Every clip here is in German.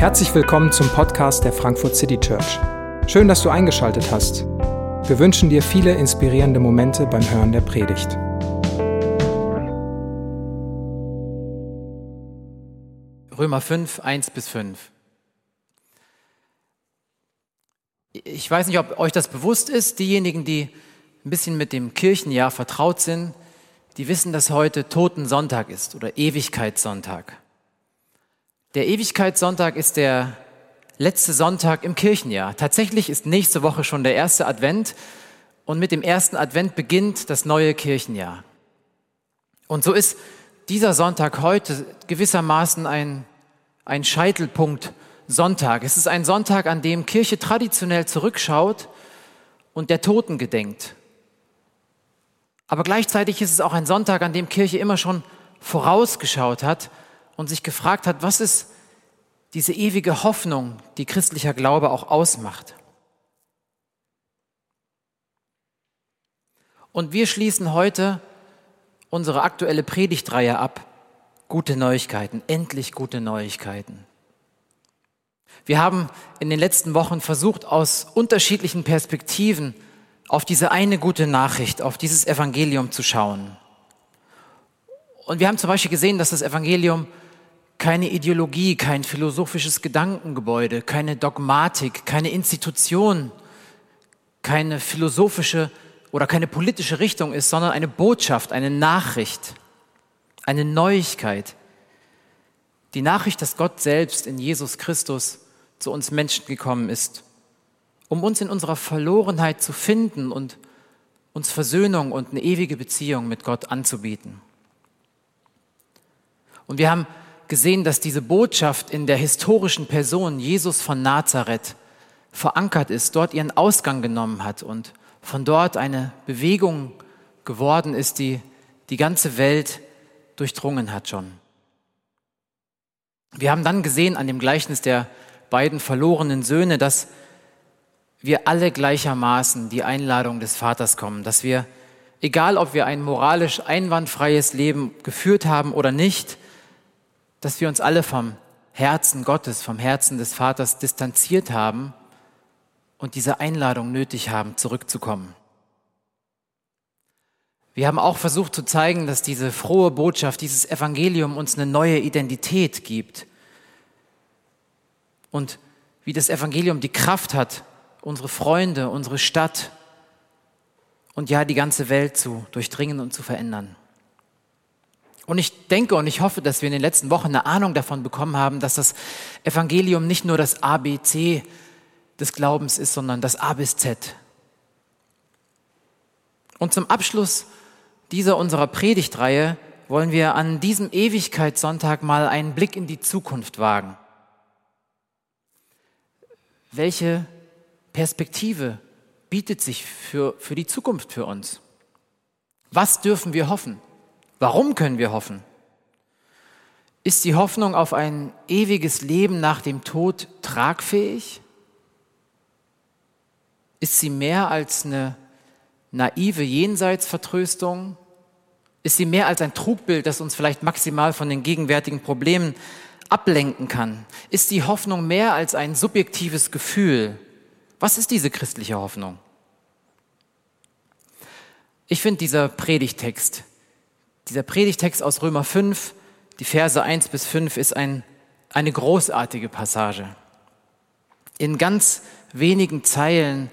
Herzlich willkommen zum Podcast der Frankfurt City Church. Schön, dass du eingeschaltet hast. Wir wünschen dir viele inspirierende Momente beim Hören der Predigt. Römer 5, 1 bis 5. Ich weiß nicht, ob euch das bewusst ist. Diejenigen, die ein bisschen mit dem Kirchenjahr vertraut sind, die wissen, dass heute Totensonntag ist oder Ewigkeitssonntag. Der Ewigkeitssonntag ist der letzte Sonntag im Kirchenjahr. Tatsächlich ist nächste Woche schon der erste Advent und mit dem ersten Advent beginnt das neue Kirchenjahr. Und so ist dieser Sonntag heute gewissermaßen ein, ein Scheitelpunkt Sonntag. Es ist ein Sonntag, an dem Kirche traditionell zurückschaut und der Toten gedenkt. Aber gleichzeitig ist es auch ein Sonntag, an dem Kirche immer schon vorausgeschaut hat und sich gefragt hat, was ist diese ewige Hoffnung, die christlicher Glaube auch ausmacht. Und wir schließen heute unsere aktuelle Predigtreihe ab. Gute Neuigkeiten, endlich gute Neuigkeiten. Wir haben in den letzten Wochen versucht, aus unterschiedlichen Perspektiven auf diese eine gute Nachricht, auf dieses Evangelium zu schauen. Und wir haben zum Beispiel gesehen, dass das Evangelium keine Ideologie, kein philosophisches Gedankengebäude, keine Dogmatik, keine Institution, keine philosophische oder keine politische Richtung ist, sondern eine Botschaft, eine Nachricht, eine Neuigkeit. Die Nachricht, dass Gott selbst in Jesus Christus zu uns Menschen gekommen ist, um uns in unserer Verlorenheit zu finden und uns Versöhnung und eine ewige Beziehung mit Gott anzubieten. Und wir haben gesehen, dass diese Botschaft in der historischen Person Jesus von Nazareth verankert ist, dort ihren Ausgang genommen hat und von dort eine Bewegung geworden ist, die die ganze Welt durchdrungen hat schon. Wir haben dann gesehen an dem Gleichnis der beiden verlorenen Söhne, dass wir alle gleichermaßen die Einladung des Vaters kommen, dass wir, egal ob wir ein moralisch einwandfreies Leben geführt haben oder nicht, dass wir uns alle vom Herzen Gottes, vom Herzen des Vaters distanziert haben und diese Einladung nötig haben, zurückzukommen. Wir haben auch versucht zu zeigen, dass diese frohe Botschaft, dieses Evangelium uns eine neue Identität gibt und wie das Evangelium die Kraft hat, unsere Freunde, unsere Stadt und ja die ganze Welt zu durchdringen und zu verändern. Und ich denke und ich hoffe, dass wir in den letzten Wochen eine Ahnung davon bekommen haben, dass das Evangelium nicht nur das ABC des Glaubens ist, sondern das A bis Z. Und zum Abschluss dieser unserer Predigtreihe wollen wir an diesem Ewigkeitssonntag mal einen Blick in die Zukunft wagen. Welche Perspektive bietet sich für, für die Zukunft für uns? Was dürfen wir hoffen? Warum können wir hoffen? Ist die Hoffnung auf ein ewiges Leben nach dem Tod tragfähig? Ist sie mehr als eine naive Jenseitsvertröstung? Ist sie mehr als ein Trugbild, das uns vielleicht maximal von den gegenwärtigen Problemen ablenken kann? Ist die Hoffnung mehr als ein subjektives Gefühl? Was ist diese christliche Hoffnung? Ich finde dieser Predigtext dieser Predigtext aus Römer 5, die Verse 1 bis 5, ist ein, eine großartige Passage. In ganz wenigen Zeilen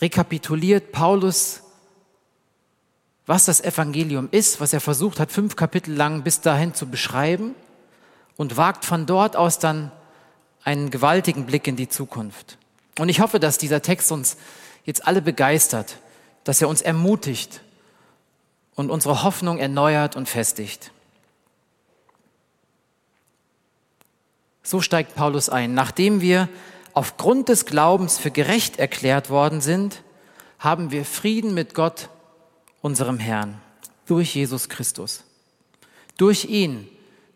rekapituliert Paulus, was das Evangelium ist, was er versucht hat, fünf Kapitel lang bis dahin zu beschreiben und wagt von dort aus dann einen gewaltigen Blick in die Zukunft. Und ich hoffe, dass dieser Text uns jetzt alle begeistert, dass er uns ermutigt, und unsere Hoffnung erneuert und festigt. So steigt Paulus ein. Nachdem wir aufgrund des Glaubens für gerecht erklärt worden sind, haben wir Frieden mit Gott, unserem Herrn, durch Jesus Christus. Durch ihn,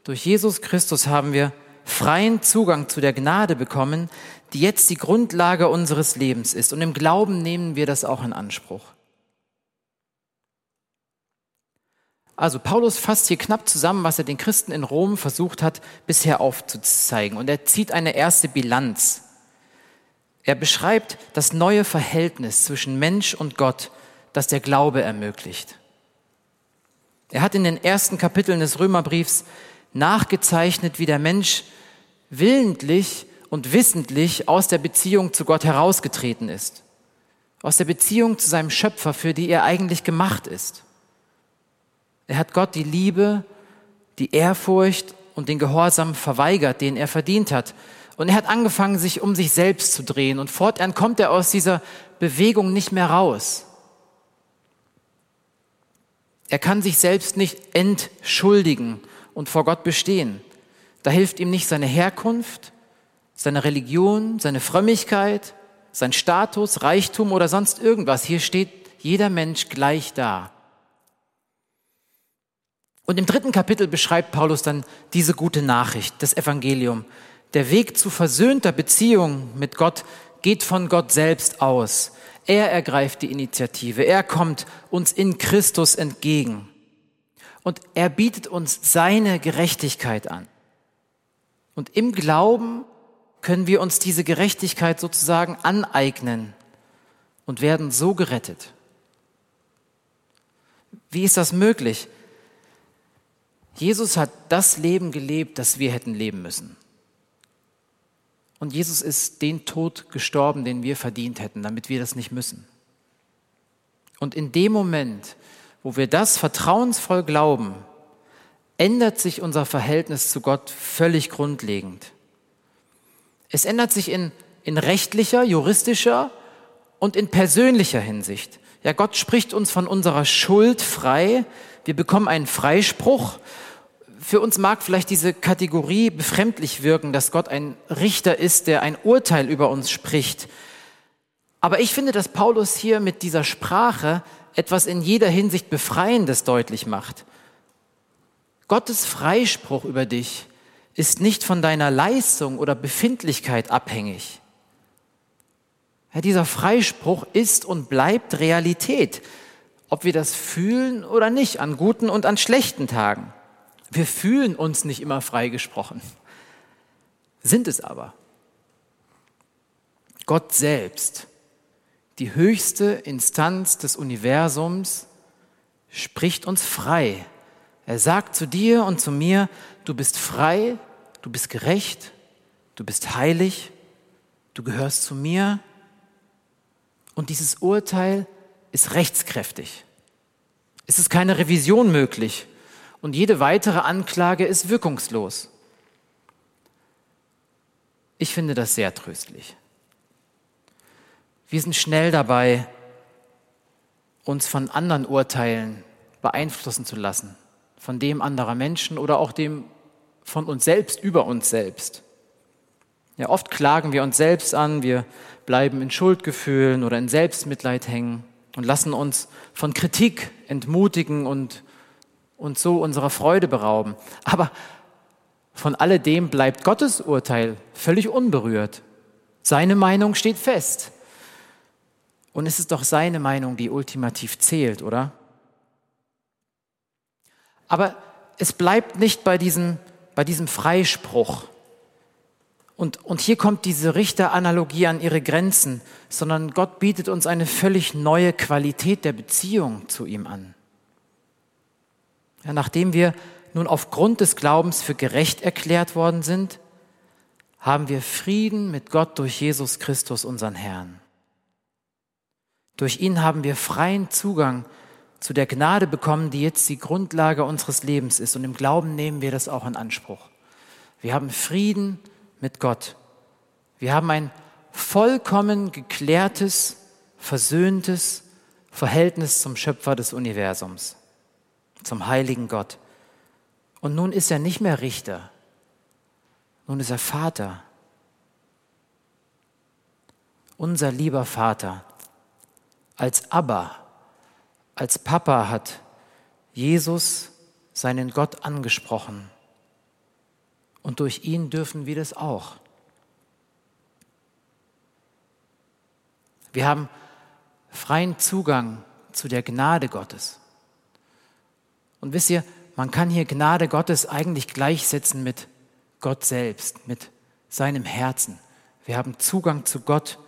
durch Jesus Christus haben wir freien Zugang zu der Gnade bekommen, die jetzt die Grundlage unseres Lebens ist. Und im Glauben nehmen wir das auch in Anspruch. Also Paulus fasst hier knapp zusammen, was er den Christen in Rom versucht hat, bisher aufzuzeigen. Und er zieht eine erste Bilanz. Er beschreibt das neue Verhältnis zwischen Mensch und Gott, das der Glaube ermöglicht. Er hat in den ersten Kapiteln des Römerbriefs nachgezeichnet, wie der Mensch willentlich und wissentlich aus der Beziehung zu Gott herausgetreten ist. Aus der Beziehung zu seinem Schöpfer, für die er eigentlich gemacht ist. Er hat Gott die Liebe, die Ehrfurcht und den Gehorsam verweigert, den er verdient hat. Und er hat angefangen, sich um sich selbst zu drehen. Und fortan kommt er aus dieser Bewegung nicht mehr raus. Er kann sich selbst nicht entschuldigen und vor Gott bestehen. Da hilft ihm nicht seine Herkunft, seine Religion, seine Frömmigkeit, sein Status, Reichtum oder sonst irgendwas. Hier steht jeder Mensch gleich da. Und im dritten Kapitel beschreibt Paulus dann diese gute Nachricht, das Evangelium. Der Weg zu versöhnter Beziehung mit Gott geht von Gott selbst aus. Er ergreift die Initiative. Er kommt uns in Christus entgegen. Und er bietet uns seine Gerechtigkeit an. Und im Glauben können wir uns diese Gerechtigkeit sozusagen aneignen und werden so gerettet. Wie ist das möglich? Jesus hat das Leben gelebt, das wir hätten leben müssen. Und Jesus ist den Tod gestorben, den wir verdient hätten, damit wir das nicht müssen. Und in dem Moment, wo wir das vertrauensvoll glauben, ändert sich unser Verhältnis zu Gott völlig grundlegend. Es ändert sich in, in rechtlicher, juristischer und in persönlicher Hinsicht. Ja, Gott spricht uns von unserer Schuld frei. Wir bekommen einen Freispruch für uns mag vielleicht diese Kategorie befremdlich wirken, dass Gott ein Richter ist, der ein Urteil über uns spricht. Aber ich finde, dass Paulus hier mit dieser Sprache etwas in jeder Hinsicht Befreiendes deutlich macht. Gottes Freispruch über dich ist nicht von deiner Leistung oder Befindlichkeit abhängig. Ja, dieser Freispruch ist und bleibt Realität, ob wir das fühlen oder nicht, an guten und an schlechten Tagen. Wir fühlen uns nicht immer freigesprochen, sind es aber. Gott selbst, die höchste Instanz des Universums, spricht uns frei. Er sagt zu dir und zu mir, du bist frei, du bist gerecht, du bist heilig, du gehörst zu mir. Und dieses Urteil ist rechtskräftig. Es ist keine Revision möglich und jede weitere Anklage ist wirkungslos. Ich finde das sehr tröstlich. Wir sind schnell dabei, uns von anderen Urteilen beeinflussen zu lassen, von dem anderer Menschen oder auch dem von uns selbst über uns selbst. Ja, oft klagen wir uns selbst an, wir bleiben in Schuldgefühlen oder in Selbstmitleid hängen und lassen uns von Kritik entmutigen und und so unserer Freude berauben. Aber von alledem bleibt Gottes Urteil völlig unberührt. Seine Meinung steht fest. Und es ist doch seine Meinung, die ultimativ zählt, oder? Aber es bleibt nicht bei diesem, bei diesem Freispruch. Und, und hier kommt diese Richteranalogie an ihre Grenzen, sondern Gott bietet uns eine völlig neue Qualität der Beziehung zu ihm an. Ja, nachdem wir nun aufgrund des Glaubens für gerecht erklärt worden sind, haben wir Frieden mit Gott durch Jesus Christus, unseren Herrn. Durch ihn haben wir freien Zugang zu der Gnade bekommen, die jetzt die Grundlage unseres Lebens ist. Und im Glauben nehmen wir das auch in Anspruch. Wir haben Frieden mit Gott. Wir haben ein vollkommen geklärtes, versöhntes Verhältnis zum Schöpfer des Universums zum heiligen Gott. Und nun ist er nicht mehr Richter, nun ist er Vater. Unser lieber Vater, als Abba, als Papa hat Jesus seinen Gott angesprochen. Und durch ihn dürfen wir das auch. Wir haben freien Zugang zu der Gnade Gottes. Und wisst ihr, man kann hier Gnade Gottes eigentlich gleichsetzen mit Gott selbst, mit seinem Herzen. Wir haben Zugang zu Gott,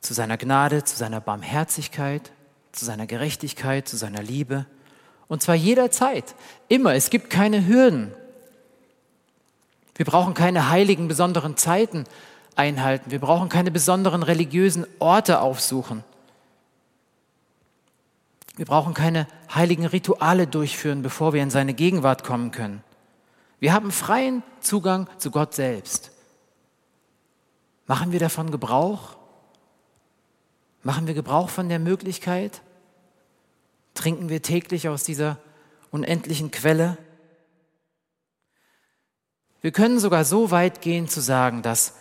zu seiner Gnade, zu seiner Barmherzigkeit, zu seiner Gerechtigkeit, zu seiner Liebe. Und zwar jederzeit, immer. Es gibt keine Hürden. Wir brauchen keine heiligen, besonderen Zeiten einhalten. Wir brauchen keine besonderen religiösen Orte aufsuchen. Wir brauchen keine heiligen Rituale durchführen, bevor wir in seine Gegenwart kommen können. Wir haben freien Zugang zu Gott selbst. Machen wir davon Gebrauch? Machen wir Gebrauch von der Möglichkeit? Trinken wir täglich aus dieser unendlichen Quelle? Wir können sogar so weit gehen zu sagen, dass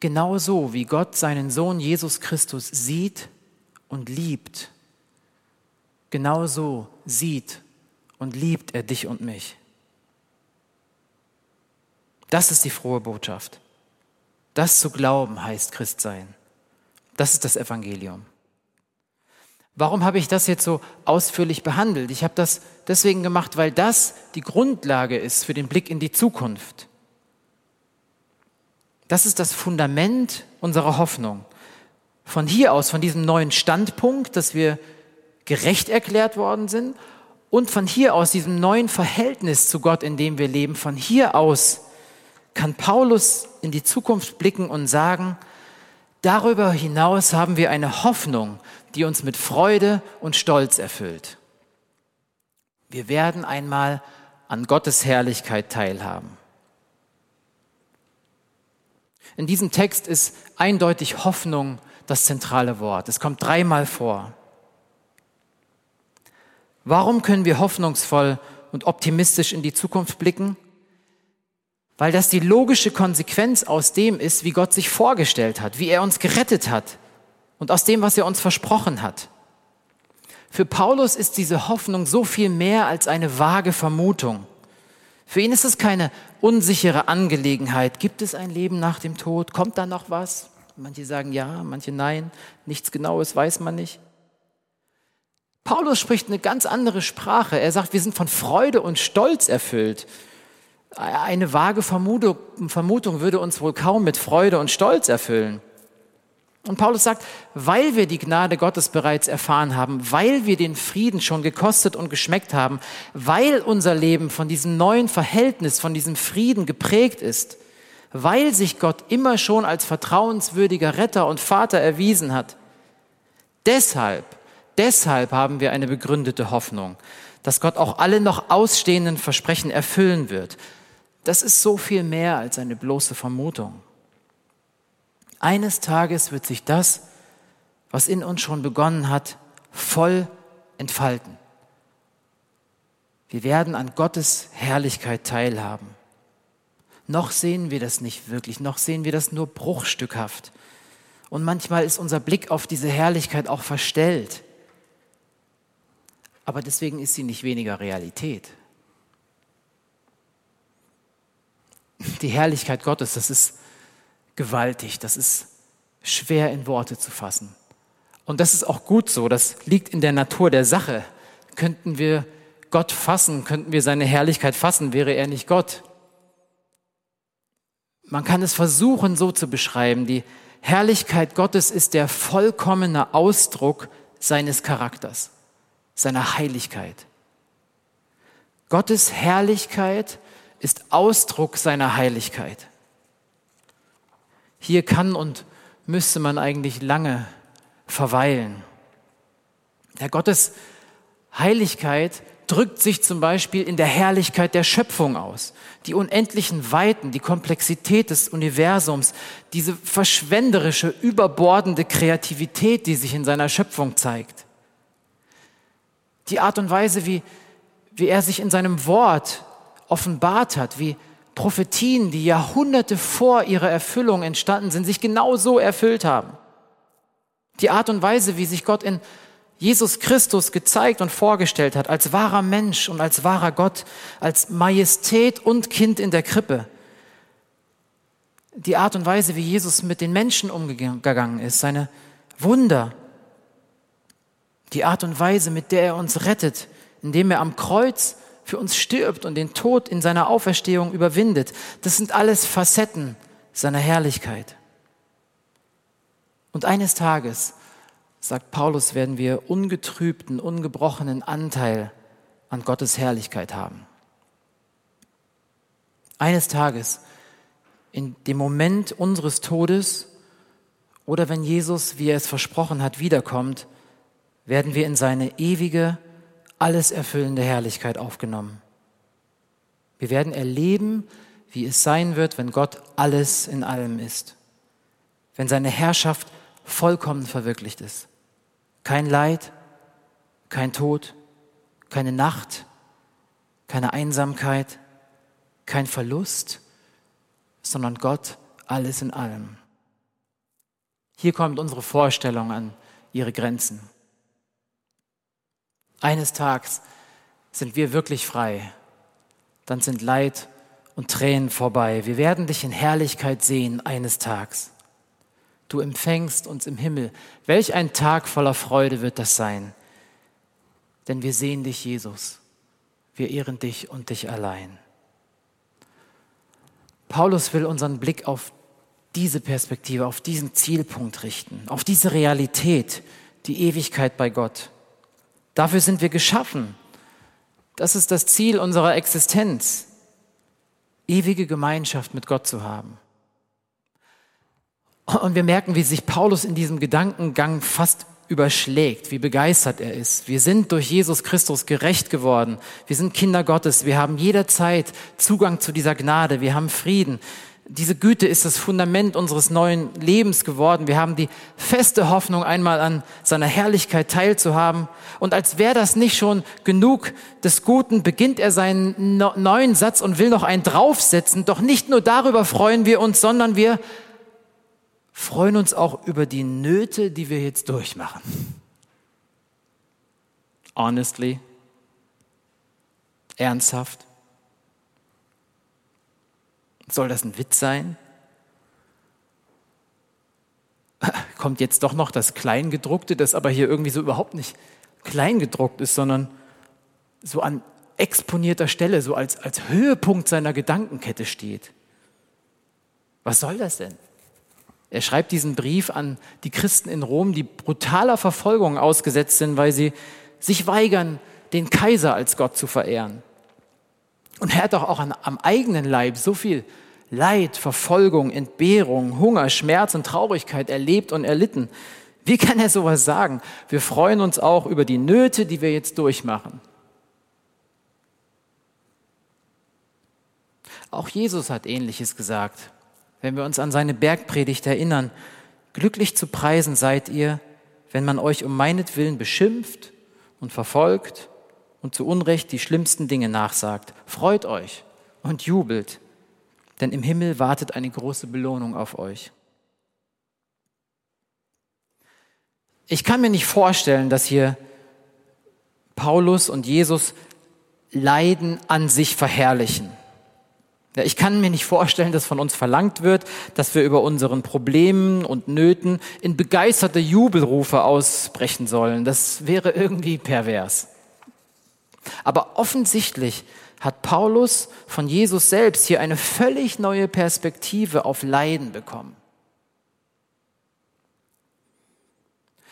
genauso wie Gott seinen Sohn Jesus Christus sieht und liebt, genauso sieht und liebt er dich und mich. Das ist die frohe Botschaft. Das zu glauben heißt Christ sein. Das ist das Evangelium. Warum habe ich das jetzt so ausführlich behandelt? Ich habe das deswegen gemacht, weil das die Grundlage ist für den Blick in die Zukunft. Das ist das Fundament unserer Hoffnung. Von hier aus, von diesem neuen Standpunkt, dass wir gerecht erklärt worden sind und von hier aus, diesem neuen Verhältnis zu Gott, in dem wir leben, von hier aus kann Paulus in die Zukunft blicken und sagen, darüber hinaus haben wir eine Hoffnung, die uns mit Freude und Stolz erfüllt. Wir werden einmal an Gottes Herrlichkeit teilhaben. In diesem Text ist eindeutig Hoffnung das zentrale Wort. Es kommt dreimal vor. Warum können wir hoffnungsvoll und optimistisch in die Zukunft blicken? Weil das die logische Konsequenz aus dem ist, wie Gott sich vorgestellt hat, wie er uns gerettet hat und aus dem, was er uns versprochen hat. Für Paulus ist diese Hoffnung so viel mehr als eine vage Vermutung. Für ihn ist es keine unsichere Angelegenheit. Gibt es ein Leben nach dem Tod? Kommt da noch was? Manche sagen ja, manche nein. Nichts Genaues weiß man nicht. Paulus spricht eine ganz andere Sprache. Er sagt, wir sind von Freude und Stolz erfüllt. Eine vage Vermutung, Vermutung würde uns wohl kaum mit Freude und Stolz erfüllen. Und Paulus sagt, weil wir die Gnade Gottes bereits erfahren haben, weil wir den Frieden schon gekostet und geschmeckt haben, weil unser Leben von diesem neuen Verhältnis, von diesem Frieden geprägt ist, weil sich Gott immer schon als vertrauenswürdiger Retter und Vater erwiesen hat. Deshalb, deshalb haben wir eine begründete Hoffnung, dass Gott auch alle noch ausstehenden Versprechen erfüllen wird. Das ist so viel mehr als eine bloße Vermutung. Eines Tages wird sich das, was in uns schon begonnen hat, voll entfalten. Wir werden an Gottes Herrlichkeit teilhaben. Noch sehen wir das nicht wirklich, noch sehen wir das nur bruchstückhaft. Und manchmal ist unser Blick auf diese Herrlichkeit auch verstellt. Aber deswegen ist sie nicht weniger Realität. Die Herrlichkeit Gottes, das ist gewaltig, das ist schwer in Worte zu fassen. Und das ist auch gut so, das liegt in der Natur der Sache. Könnten wir Gott fassen, könnten wir seine Herrlichkeit fassen, wäre er nicht Gott. Man kann es versuchen so zu beschreiben, die Herrlichkeit Gottes ist der vollkommene Ausdruck seines Charakters, seiner Heiligkeit. Gottes Herrlichkeit ist Ausdruck seiner Heiligkeit. Hier kann und müsste man eigentlich lange verweilen. Der Gottes Heiligkeit drückt sich zum Beispiel in der Herrlichkeit der Schöpfung aus. Die unendlichen Weiten, die Komplexität des Universums, diese verschwenderische, überbordende Kreativität, die sich in seiner Schöpfung zeigt. Die Art und Weise, wie, wie er sich in seinem Wort offenbart hat, wie Prophetien, die Jahrhunderte vor ihrer Erfüllung entstanden sind, sich genau so erfüllt haben. Die Art und Weise, wie sich Gott in Jesus Christus gezeigt und vorgestellt hat, als wahrer Mensch und als wahrer Gott, als Majestät und Kind in der Krippe. Die Art und Weise, wie Jesus mit den Menschen umgegangen ist, seine Wunder, Die Art und Weise, mit der er uns rettet, indem er am Kreuz für uns stirbt und den Tod in seiner Auferstehung überwindet, das sind alles Facetten seiner Herrlichkeit. Und eines Tages, sagt Paulus, werden wir ungetrübten, ungebrochenen Anteil an Gottes Herrlichkeit haben. Eines Tages, in dem Moment unseres Todes oder wenn Jesus, wie er es versprochen hat, wiederkommt, werden wir in seine ewige, alles erfüllende Herrlichkeit aufgenommen. Wir werden erleben, wie es sein wird, wenn Gott alles in allem ist, wenn seine Herrschaft vollkommen verwirklicht ist. Kein Leid, kein Tod, keine Nacht, keine Einsamkeit, kein Verlust, sondern Gott alles in allem. Hier kommt unsere Vorstellung an ihre Grenzen. Eines Tages sind wir wirklich frei. Dann sind Leid und Tränen vorbei. Wir werden dich in Herrlichkeit sehen eines Tages. Du empfängst uns im Himmel. Welch ein Tag voller Freude wird das sein. Denn wir sehen dich, Jesus. Wir ehren dich und dich allein. Paulus will unseren Blick auf diese Perspektive, auf diesen Zielpunkt richten, auf diese Realität, die Ewigkeit bei Gott. Dafür sind wir geschaffen. Das ist das Ziel unserer Existenz, ewige Gemeinschaft mit Gott zu haben. Und wir merken, wie sich Paulus in diesem Gedankengang fast überschlägt, wie begeistert er ist. Wir sind durch Jesus Christus gerecht geworden. Wir sind Kinder Gottes. Wir haben jederzeit Zugang zu dieser Gnade. Wir haben Frieden diese Güte ist das Fundament unseres neuen Lebens geworden. Wir haben die feste Hoffnung, einmal an seiner Herrlichkeit teilzuhaben. Und als wäre das nicht schon genug des Guten, beginnt er seinen neuen Satz und will noch einen draufsetzen. Doch nicht nur darüber freuen wir uns, sondern wir freuen uns auch über die Nöte, die wir jetzt durchmachen. Honestly, ernsthaft. Soll das ein Witz sein? Kommt jetzt doch noch das Kleingedruckte, das aber hier irgendwie so überhaupt nicht kleingedruckt ist, sondern so an exponierter Stelle, so als, als Höhepunkt seiner Gedankenkette steht. Was soll das denn? Er schreibt diesen Brief an die Christen in Rom, die brutaler Verfolgung ausgesetzt sind, weil sie sich weigern, den Kaiser als Gott zu verehren. Und er hat doch auch an, am eigenen Leib so viel Leid, Verfolgung, Entbehrung, Hunger, Schmerz und Traurigkeit erlebt und erlitten. Wie kann er sowas sagen? Wir freuen uns auch über die Nöte, die wir jetzt durchmachen. Auch Jesus hat ähnliches gesagt. Wenn wir uns an seine Bergpredigt erinnern, glücklich zu preisen seid ihr, wenn man euch um meinetwillen beschimpft und verfolgt und zu Unrecht die schlimmsten Dinge nachsagt. Freut euch und jubelt, denn im Himmel wartet eine große Belohnung auf euch. Ich kann mir nicht vorstellen, dass hier Paulus und Jesus Leiden an sich verherrlichen. Ich kann mir nicht vorstellen, dass von uns verlangt wird, dass wir über unseren Problemen und Nöten in begeisterte Jubelrufe ausbrechen sollen. Das wäre irgendwie pervers. Aber offensichtlich hat Paulus von Jesus selbst hier eine völlig neue Perspektive auf Leiden bekommen.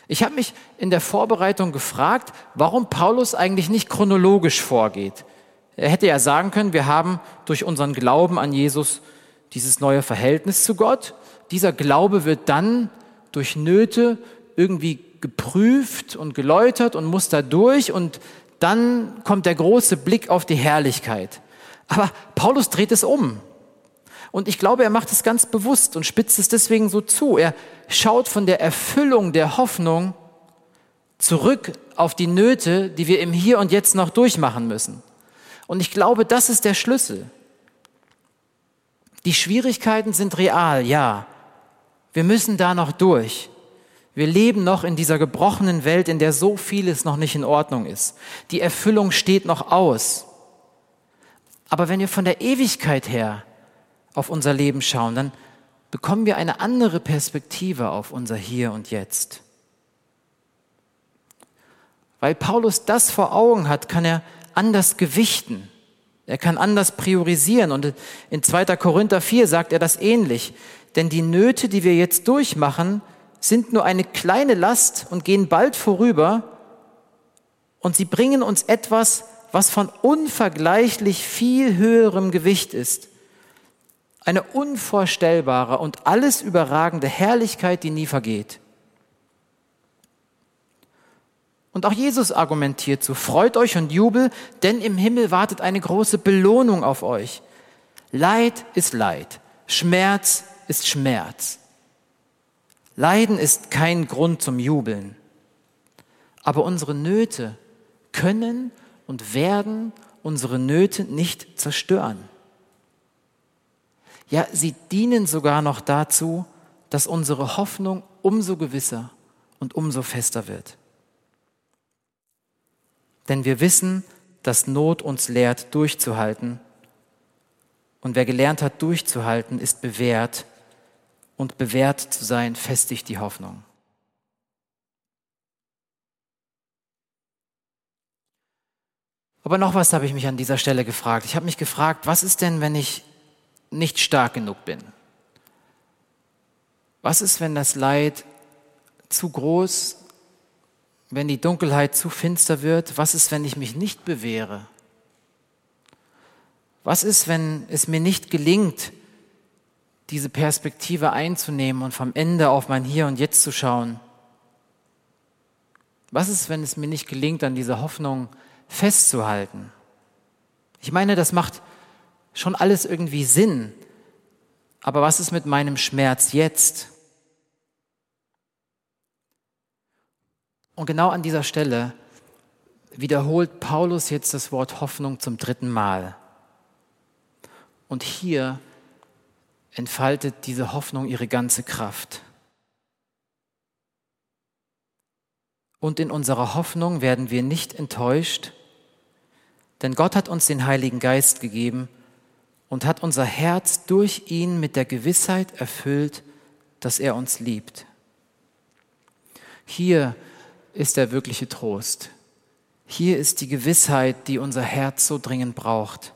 Ich habe mich in der Vorbereitung gefragt, warum Paulus eigentlich nicht chronologisch vorgeht. Er hätte ja sagen können, wir haben durch unseren Glauben an Jesus dieses neue Verhältnis zu Gott. Dieser Glaube wird dann durch Nöte irgendwie geprüft und geläutert und muss da durch und dann kommt der große Blick auf die Herrlichkeit. Aber Paulus dreht es um. Und ich glaube, er macht es ganz bewusst und spitzt es deswegen so zu. Er schaut von der Erfüllung der Hoffnung zurück auf die Nöte, die wir im Hier und Jetzt noch durchmachen müssen. Und ich glaube, das ist der Schlüssel. Die Schwierigkeiten sind real, ja. Wir müssen da noch durch. Wir leben noch in dieser gebrochenen Welt, in der so vieles noch nicht in Ordnung ist. Die Erfüllung steht noch aus. Aber wenn wir von der Ewigkeit her auf unser Leben schauen, dann bekommen wir eine andere Perspektive auf unser Hier und Jetzt. Weil Paulus das vor Augen hat, kann er anders gewichten. Er kann anders priorisieren. Und in 2. Korinther 4 sagt er das ähnlich. Denn die Nöte, die wir jetzt durchmachen, sind nur eine kleine Last und gehen bald vorüber. Und sie bringen uns etwas, was von unvergleichlich viel höherem Gewicht ist. Eine unvorstellbare und alles überragende Herrlichkeit, die nie vergeht. Und auch Jesus argumentiert so, freut euch und jubel, denn im Himmel wartet eine große Belohnung auf euch. Leid ist Leid, Schmerz ist Schmerz. Leiden ist kein Grund zum Jubeln. Aber unsere Nöte können und werden unsere Nöte nicht zerstören. Ja, sie dienen sogar noch dazu, dass unsere Hoffnung umso gewisser und umso fester wird. Denn wir wissen, dass Not uns lehrt, durchzuhalten. Und wer gelernt hat, durchzuhalten, ist bewährt. Und bewährt zu sein, festigt die Hoffnung. Aber noch was habe ich mich an dieser Stelle gefragt. Ich habe mich gefragt, was ist denn, wenn ich nicht stark genug bin? Was ist, wenn das Leid zu groß, wenn die Dunkelheit zu finster wird? Was ist, wenn ich mich nicht bewähre? Was ist, wenn es mir nicht gelingt, diese Perspektive einzunehmen und vom Ende auf mein Hier und Jetzt zu schauen? Was ist, wenn es mir nicht gelingt, an dieser Hoffnung festzuhalten. Ich meine, das macht schon alles irgendwie Sinn. Aber was ist mit meinem Schmerz jetzt? Und genau an dieser Stelle wiederholt Paulus jetzt das Wort Hoffnung zum dritten Mal. Und hier entfaltet diese Hoffnung ihre ganze Kraft. Und in unserer Hoffnung werden wir nicht enttäuscht, denn Gott hat uns den Heiligen Geist gegeben und hat unser Herz durch ihn mit der Gewissheit erfüllt, dass er uns liebt. Hier ist der wirkliche Trost. Hier ist die Gewissheit, die unser Herz so dringend braucht.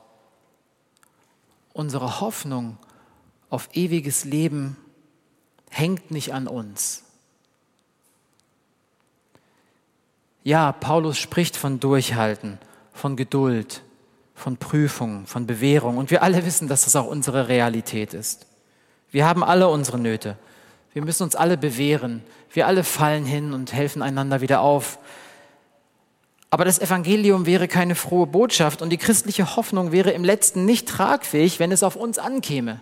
Unsere Hoffnung auf ewiges Leben hängt nicht an uns. Ja, Paulus spricht von Durchhalten von Geduld, von Prüfung, von Bewährung. Und wir alle wissen, dass das auch unsere Realität ist. Wir haben alle unsere Nöte. Wir müssen uns alle bewähren. Wir alle fallen hin und helfen einander wieder auf. Aber das Evangelium wäre keine frohe Botschaft und die christliche Hoffnung wäre im letzten nicht tragfähig, wenn es auf uns ankäme.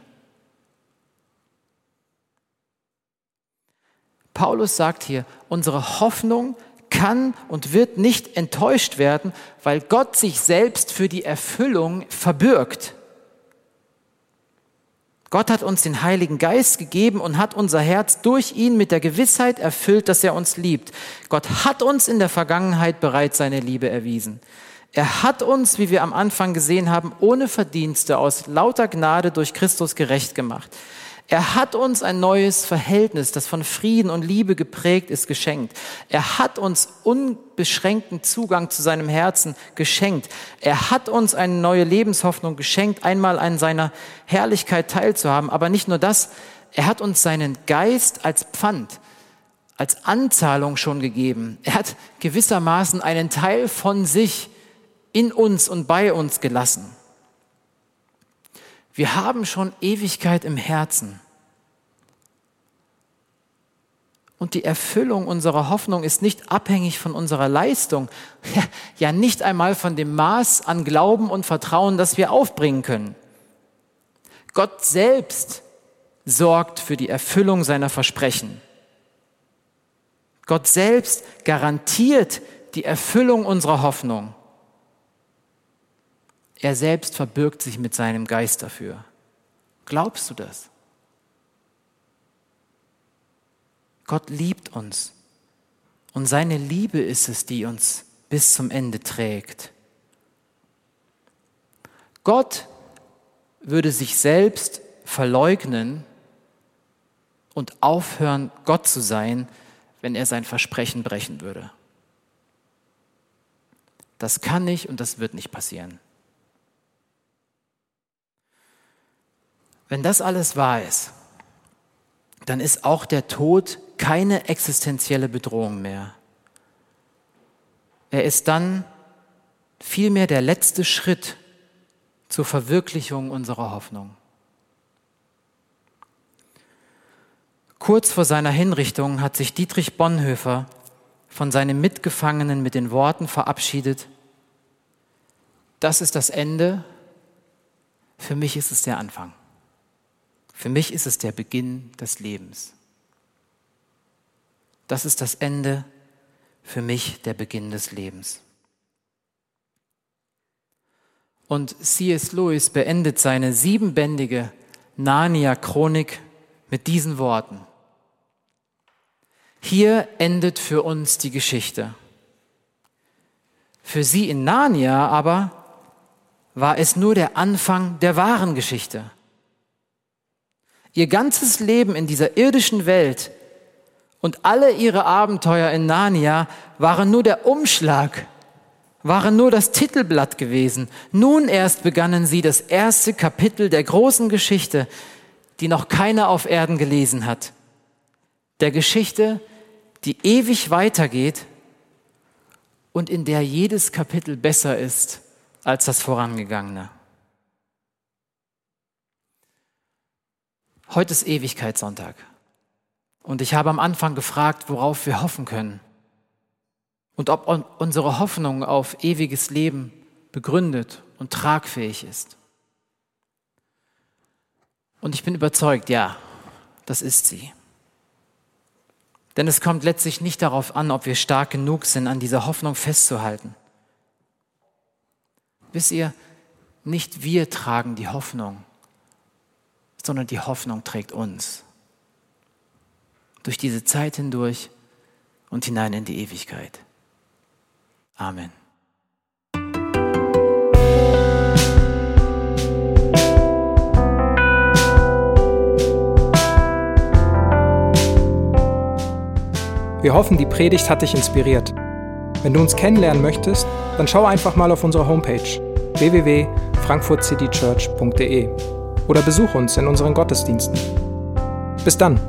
Paulus sagt hier, unsere Hoffnung kann und wird nicht enttäuscht werden, weil Gott sich selbst für die Erfüllung verbürgt. Gott hat uns den Heiligen Geist gegeben und hat unser Herz durch ihn mit der Gewissheit erfüllt, dass er uns liebt. Gott hat uns in der Vergangenheit bereits seine Liebe erwiesen. Er hat uns, wie wir am Anfang gesehen haben, ohne Verdienste aus lauter Gnade durch Christus gerecht gemacht. Er hat uns ein neues Verhältnis, das von Frieden und Liebe geprägt ist, geschenkt. Er hat uns unbeschränkten Zugang zu seinem Herzen geschenkt. Er hat uns eine neue Lebenshoffnung geschenkt, einmal an seiner Herrlichkeit teilzuhaben. Aber nicht nur das, er hat uns seinen Geist als Pfand, als Anzahlung schon gegeben. Er hat gewissermaßen einen Teil von sich in uns und bei uns gelassen. Wir haben schon Ewigkeit im Herzen. Und die Erfüllung unserer Hoffnung ist nicht abhängig von unserer Leistung, ja nicht einmal von dem Maß an Glauben und Vertrauen, das wir aufbringen können. Gott selbst sorgt für die Erfüllung seiner Versprechen. Gott selbst garantiert die Erfüllung unserer Hoffnung. Er selbst verbirgt sich mit seinem Geist dafür. Glaubst du das? Gott liebt uns. Und seine Liebe ist es, die uns bis zum Ende trägt. Gott würde sich selbst verleugnen und aufhören, Gott zu sein, wenn er sein Versprechen brechen würde. Das kann nicht und das wird nicht passieren. Wenn das alles wahr ist, dann ist auch der Tod keine existenzielle Bedrohung mehr. Er ist dann vielmehr der letzte Schritt zur Verwirklichung unserer Hoffnung. Kurz vor seiner Hinrichtung hat sich Dietrich Bonhoeffer von seinem Mitgefangenen mit den Worten verabschiedet, das ist das Ende, für mich ist es der Anfang. Für mich ist es der Beginn des Lebens. Das ist das Ende, für mich der Beginn des Lebens. Und C.S. Lewis beendet seine siebenbändige Narnia-Chronik mit diesen Worten. Hier endet für uns die Geschichte. Für sie in Narnia aber war es nur der Anfang der wahren Geschichte. Ihr ganzes Leben in dieser irdischen Welt und alle ihre Abenteuer in Narnia waren nur der Umschlag, waren nur das Titelblatt gewesen. Nun erst begannen sie das erste Kapitel der großen Geschichte, die noch keiner auf Erden gelesen hat. Der Geschichte, die ewig weitergeht und in der jedes Kapitel besser ist als das vorangegangene. Heute ist Ewigkeitssonntag. Und ich habe am Anfang gefragt, worauf wir hoffen können. Und ob unsere Hoffnung auf ewiges Leben begründet und tragfähig ist. Und ich bin überzeugt, ja, das ist sie. Denn es kommt letztlich nicht darauf an, ob wir stark genug sind, an dieser Hoffnung festzuhalten. Wisst ihr, nicht wir tragen die Hoffnung, sondern die Hoffnung trägt uns. Durch diese Zeit hindurch und hinein in die Ewigkeit. Amen. Wir hoffen, die Predigt hat dich inspiriert. Wenn du uns kennenlernen möchtest, dann schau einfach mal auf unsere Homepage www.frankfurtcitychurch.de oder besuch uns in unseren Gottesdiensten. Bis dann!